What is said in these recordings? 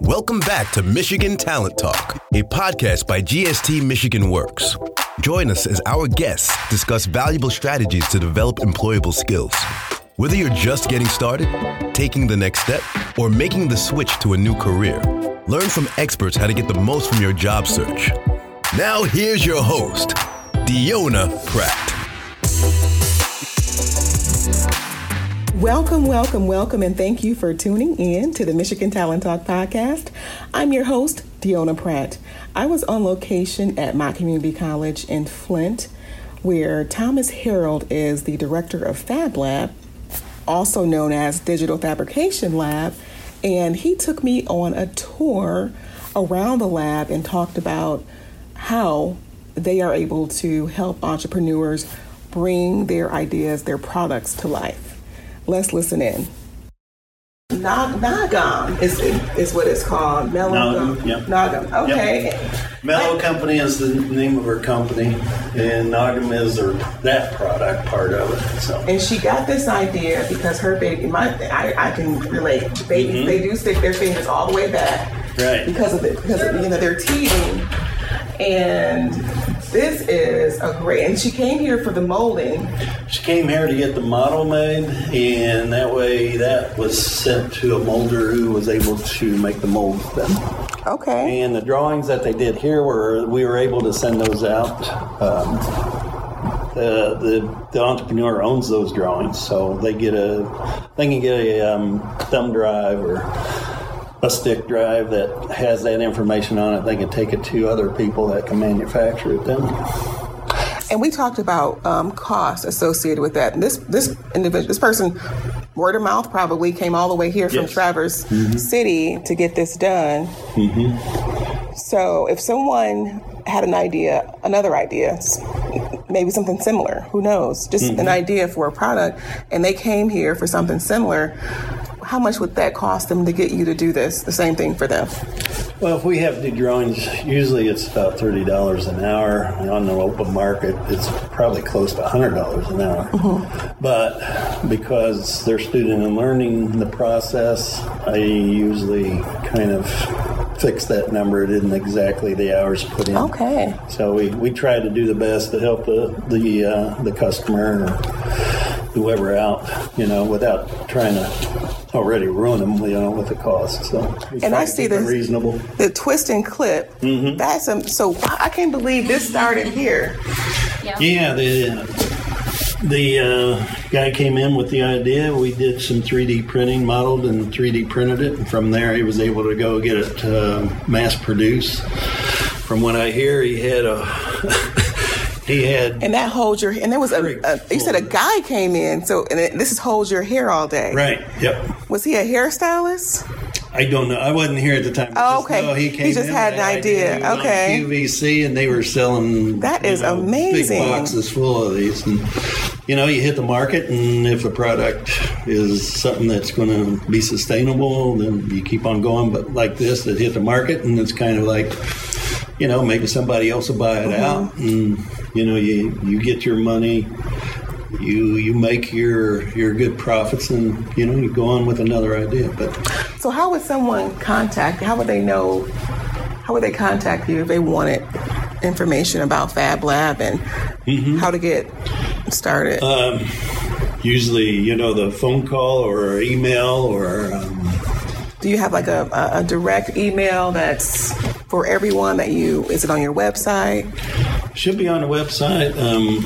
Welcome back to Michigan Talent Talk, a podcast by GST Michigan Works. Join us as our guests discuss valuable strategies to develop employable skills. Whether you're just getting started, taking the next step, or making the switch to a new career, learn from experts how to get the most from your job search. Now, here's your host, Diona Pratt. Welcome, welcome, welcome, and thank you for tuning in to the Michigan Talent Talk podcast. I'm your host, Diona Pratt. I was on location at Mott Community College in Flint, where Thomas Harold is the director of Fab Lab, also known as Digital Fabrication Lab, and he took me on a tour around the lab and talked about how they are able to help entrepreneurs bring their ideas, their products to life. Let's listen in. Nag- Nagam is, is what it's called. Mellow Nagam, yep. Nagam. Okay. Mellow Company is the name of her company, and Nagam is her, that product part of it. So And she got this idea because her baby, my, I, I can relate. Babies, they do stick their fingers all the way back, Mm-hmm. Right. Because of it, because of, you know they're teething, and this is a great. And she came here for the molding. she came here to get the model made, and that way that was sent to a molder who was able to make the molds then. Okay. And the drawings that they did here were we were able to send those out. Um, the, the the entrepreneur owns those drawings, so they get a they can get a um, thumb drive or a stick drive that has that information on it. They can take it to other people that can manufacture it then. And we talked about um, costs associated with that. And this this individual, this person, word of mouth probably came all the way here from Yes. Traverse mm-hmm. City to get this done. Mm-hmm. So if someone had an idea, another idea, maybe something similar, who knows, just an mm-hmm. idea for a product, and they came here for something similar, how much would that cost them to get you to do this? The same thing for them. Well, if we have to do drawings, usually it's about thirty dollars an hour. On the open market, it's probably close to hundred dollars an hour. But because they're student and learning the process, I usually kind of fix that number. It isn't exactly the hours put in. Okay. So we, we try to do the best to help the the uh, the customer or whoever out, you know, without trying to already ruin them, you know, with the cost. So And I see keep this- reasonable. The twist and clip. That's a, so. I can't believe this started here. Yeah, the the uh, guy came in with the idea. We did some 3D printing, modeled and 3D printed it, and from there he was able to go get it uh, mass produced. From what I hear, he had a he had And that holds your and there was a, a you said a guy came in so and it, this is holds your hair all day. right. Yep. Was he a hairstylist? I don't know. I wasn't here at the time. Oh, okay. know He, He just had an idea. On Okay. QVC, and they were selling. that is know, amazing. Big boxes full of these, and you know, you hit the market, and if a product is something that's going to be sustainable, then you keep on going. But like this, that hit the market, and it's kind of like, you know, maybe somebody else will buy it Mm-hmm. out, and you know, you you get your money. You you make your your good profits and you know you go on with another idea, but So how would someone contact? How would they know? How would they contact you if they wanted information about Fab Lab and Mm-hmm. how to get started? Uh, usually you know the phone call or email or um, Do you have like a, a direct email that's for everyone that you? Is it on your website? should be on the website um,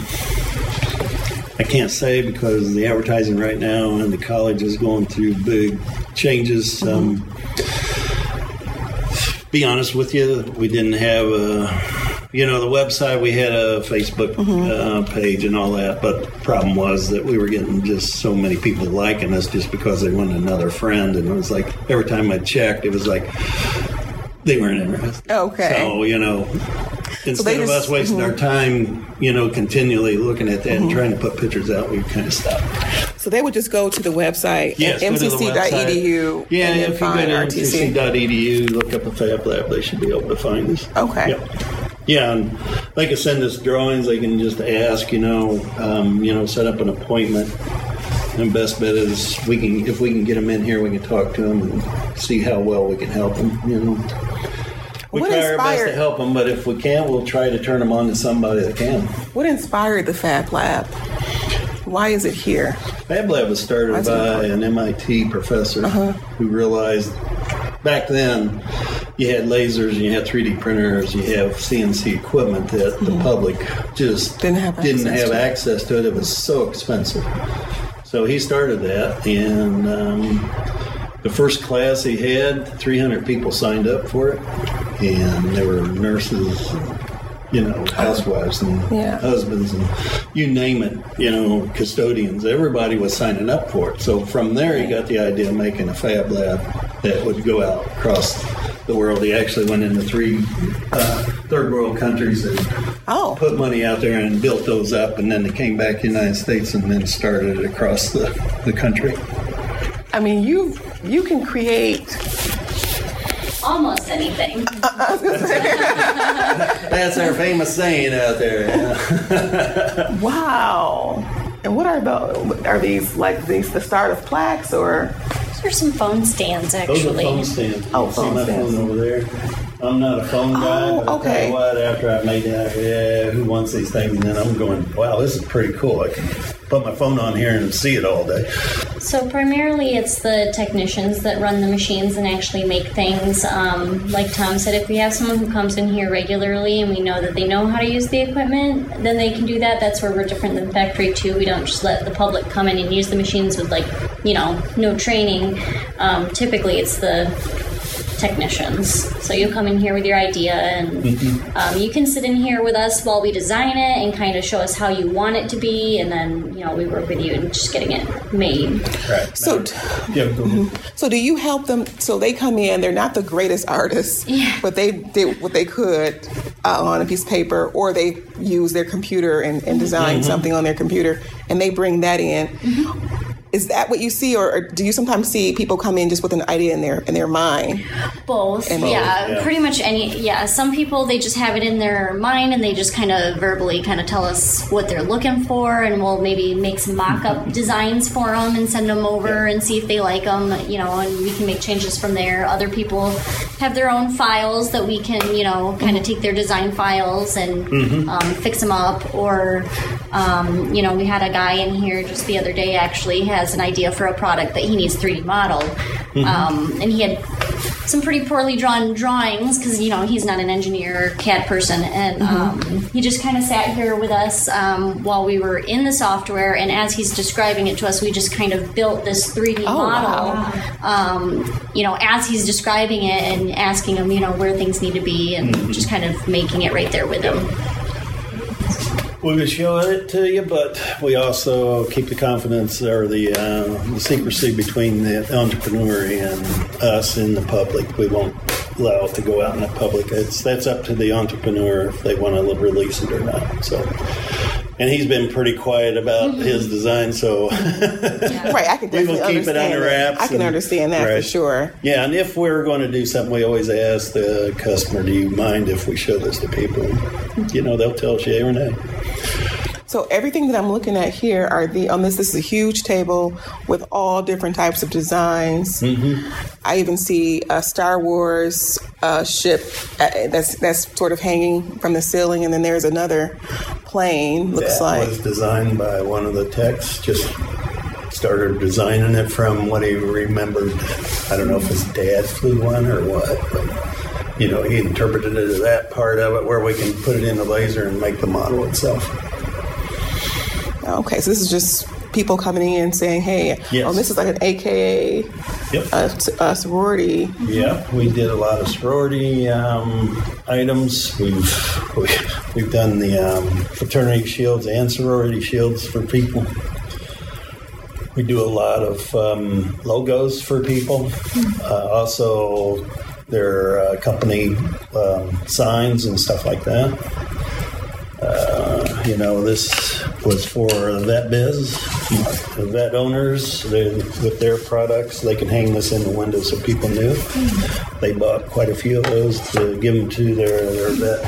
i can't say because the advertising right now and the college is going through big changes um, be honest with you we didn't have a you know the website we had a facebook uh, page and all that but the problem was that we were getting just so many people liking us just because they wanted another friend and it was like every time i checked it was like they weren't interested Okay. so you know instead they of us wasting our time you know continually looking at that and trying to put pictures out we kind of stopped So they would just go to the website yes at go to the website. mcc.edu yeah and then if you go to RTC. mcc.edu look up a fab lab they should be able to find us Okay. Yep. Yeah, and they can send us drawings. They can just ask, you know, um, you know, set up an appointment. And best bet is we can if we can get them in here, we can talk to them and see how well we can help them. You know, we What try our best to help them, but if we can't, we'll try to turn them on to somebody that can. What inspired the Fab Lab? Why is it here? Fab Lab was started by an MIT professor Uh-huh. who realized back then you had lasers and you had 3D printers, you have CNC equipment that the public just Mm-hmm. Didn't have didn't access have to. access to it. It was so expensive. So he started that, and um, the first class he had, 300 people signed up for it, and there were nurses, you know, housewives and Yeah. husbands and you name it, you know, custodians. Everybody was signing up for it. So from there, he got the idea of making a fab lab that would go out across the world. He actually went into three uh, third world countries and Oh, put money out there and built those up, and then they came back to the United States and then started it across the, the country. I mean, you you can create. Almost anything. That's our famous saying out there. yeah. Wow. And what are the are these like these the start of plaques or? Those are some phone stands, actually. Those are actually. phone stands. Oh, You see phone my stands. phone over there. I'm not a phone guy, Oh, but I tell okay. you what, after I made that, yeah, who wants these things? And then I'm going, wow, this is pretty cool. I can put my phone on here and see it all day. So primarily, it's the technicians that run the machines and actually make things. Um, like Tom said, if we have someone who comes in here regularly and we know that they know how to use the equipment, then they can do that. That's where we're different than factory too. We don't just let the public come in and use the machines with like, you know, no training. Um, typically, it's the technicians. So you come in here with your idea, and um, you can sit in here with us while we design it and kind of show us how you want it to be, and then you know we work with you in just getting it made. Right. So- yeah, go ahead. So do you help them? So they come in. They're not the greatest artists, Yeah. but they did what they could uh, on a piece of paper, or they use their computer and, and design something on their computer, and they bring that in. Is that what you see, or, or do you sometimes see people come in just with an idea in their in their mind? Both, yeah, yeah. pretty much any. Yeah, some people they just have it in their mind and they just kind of verbally kind of tell us what they're looking for, and we'll maybe make some mock-up designs for them and send them over and see if they like them, you know, and we can make changes from there. Other people have their own files that we can, you know, kind of take their design files and um, fix them up, or um, you know, we had a guy in here just the other day actually has an idea for a product that he needs 3D modeled, um, and he had some pretty poorly drawn drawings because you know he's not an engineer CAD person, and um, he just kind of sat here with us um, while we were in the software, and as he's describing it to us, we just kind of built this 3D Oh, model. Um, you know, as he's describing it and asking him, you know, where things need to be, and just kind of making it right there with him. We would show it to you, but we also keep the confidence or the, uh, the secrecy between the entrepreneur and us and the public. We won't allow it to go out in the public. It's that's up to the entrepreneur if they want to release it or not. So, and he's been pretty quiet about mm-hmm. his design, so Right, I can we definitely will keep it understand under that. wraps. I can and- understand that for sure. Yeah, and if we're going to do something, we always ask the customer, "Do you mind if we show this to people?" You know, they'll tell us yay or nay. So everything that I'm looking at here are the on this. This is a huge table with all different types of designs. Mm-hmm. I even see a Star Wars uh, ship uh, that's that's sort of hanging from the ceiling, and then there's another plane. Looks that like was designed by one of the techs. Just started designing it from what he remembered. I don't know if his dad flew one or what, but you know, he interpreted it as that part of it where we can put it in the laser and make the model itself. Okay. So this is just people coming in saying, "Hey, Yes. oh, this is like an AKA Yep. a, a sorority." Yeah, we did a lot of sorority um, items. We've we, we've done the um, fraternity shields and sorority shields for people. We do a lot of um, logos for people. Uh, also, their uh, company um, signs and stuff like that. Uh, you know, this was for the vet biz, the vet owners they, with their products. They can hang this in the window so people knew. They bought quite a few of those to give them to their, their vet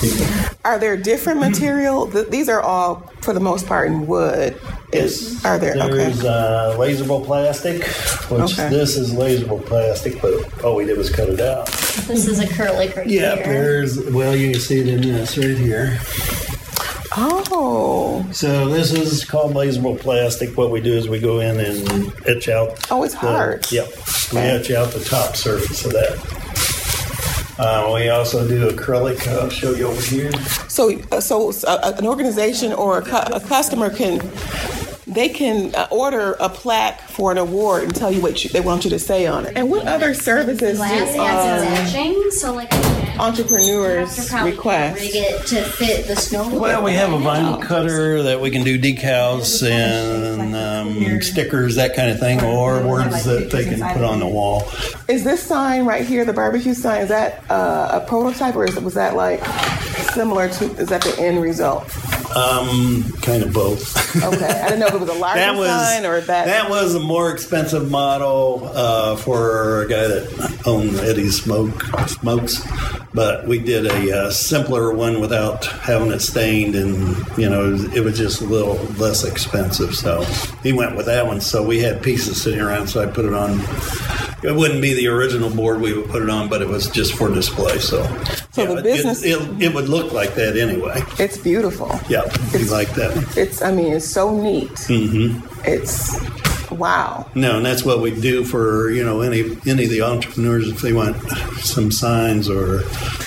people. Are there different material? These are all, for the most part, in wood. Is, are there? There's okay. uh, laserable plastic, which Okay. this is laserable plastic, but all we did was cut it out. This is acrylic right Yeah, here. there's, well, you can see it in this right here. Oh, So this is called laserable plastic. What we do is we go in and etch out. Oh, it's the- hard. Yep. We etch out the top surface of that. Uh, we also do acrylic. I'll show you over here. so uh, so uh, an organization or a, cu- a customer can they can uh, order a plaque for an award and tell you what you, they want you to say on it. And what other services Glass do adds um, its etching, so like you have to entrepreneurs request? rig it to fit the snow. Well, we have a vinyl cutter that we can do decals and um, stickers, that kind of thing, or words that they can put on the wall. Is this sign right here, the barbecue sign, is that uh, a prototype or is, was that like similar to, is that the end result? Um, kind of both. Okay, I didn't know if it was a larger that was sign or that. that was a more expensive model uh, for a guy that owned Eddie's Smoke Smokes, but we did a uh, simpler one without having it stained, and you know it was, it was just a little less expensive. So he went with that one. So we had pieces sitting around, so I put it on. It wouldn't be the original board we would put it on, but it was just for display. So, So the business- it, it, it would look like that anyway. it's beautiful. Yeah, we like that. It's, I mean, it's so neat. Mm-hmm. It's, wow. No, and that's what we do for you know any any of the entrepreneurs if they want some signs or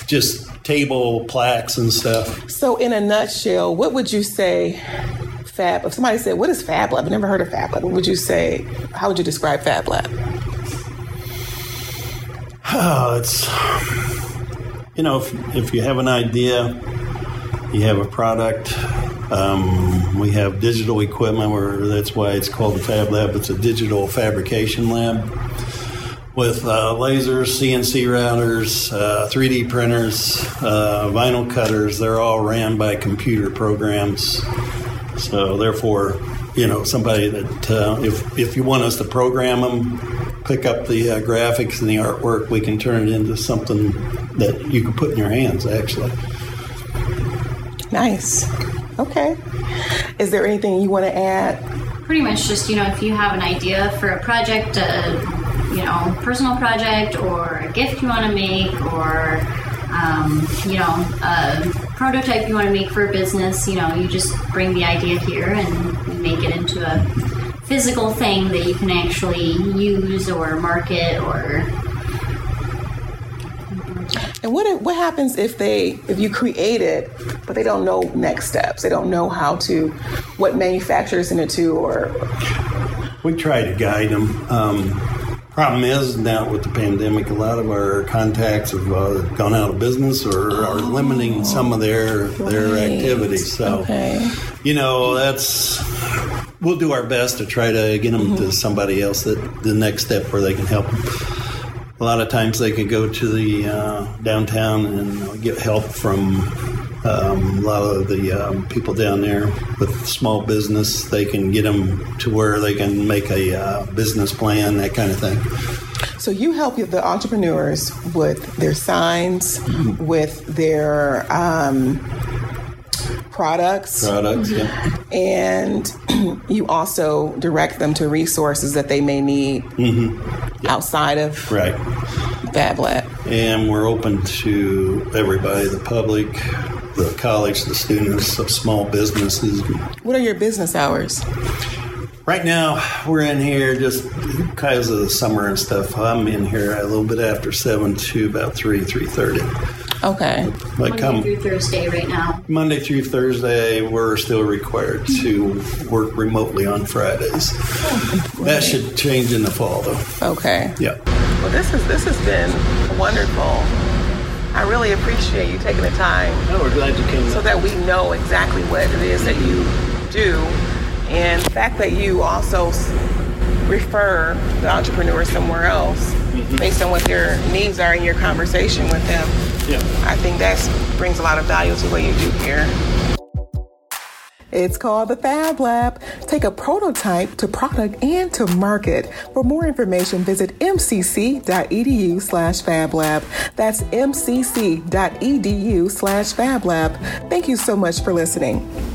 just table plaques and stuff. So, in a nutshell, what would you say Fab, if somebody said, what is Fab Lab? I've never heard of Fab Lab. What would you say, how would you describe Fab Lab? Oh, it's you know if, if you have an idea, you have a product. Um, we have digital equipment, where that's why it's called the Fab Lab. It's a digital fabrication lab with uh, lasers, CNC routers, uh, 3D printers, uh, vinyl cutters. They're all ran by computer programs. So therefore, you know, somebody that uh, if if you want us to program them, pick up the uh, graphics and the artwork, we can turn it into something that you can put in your hands. Actually, Nice. Okay. Is there anything you want to add? pretty much just you know if you have an idea for a project a you know personal project or a gift you want to make or um, you know a prototype you want to make for a business you know you just bring the idea here and we make it into a physical thing that you can actually use or market or And what what happens if they if you create it, but they don't know next steps? They don't know how to what manufacturers in it to, or we try to guide them. Um, problem is now with the pandemic, a lot of our contacts have uh, gone out of business or are limiting some of their their Right. activities. So. okay, you know that's we'll do our best to try to get them to somebody else that the next step where they can help them a lot of times they could go to the uh, downtown and get help from um, a lot of the um, people down there with small business they can get them to where they can make a uh, business plan that kind of thing. So you help the entrepreneurs with their signs, with their um, products, products yeah. and you also direct them to resources that they may need outside of right. Fab Lab. and we're open to everybody the public the college the students of small businesses What are your business hours? Right now, we're in here just because of the summer and stuff. I'm in here a little bit after seven to about three, three thirty. Okay. But Monday come through Thursday right now. Monday through Thursday, we're still required to work remotely on Fridays. Oh, that should change in the fall, though. Okay. Yeah. Well, this is this has been wonderful. I really appreciate you taking the time Oh, we're glad you came. so that we know exactly what it is that you do, and the fact that you also refer the entrepreneur somewhere else mm-hmm. based on what their needs are in your conversation with them. Yeah. I think that brings a lot of value to what you do here. It's called the Fab Lab. Take a prototype to product and to market. For more information, visit mcc.edu slash fablab. That's mcc.edu slash fablab. Thank you so much for listening.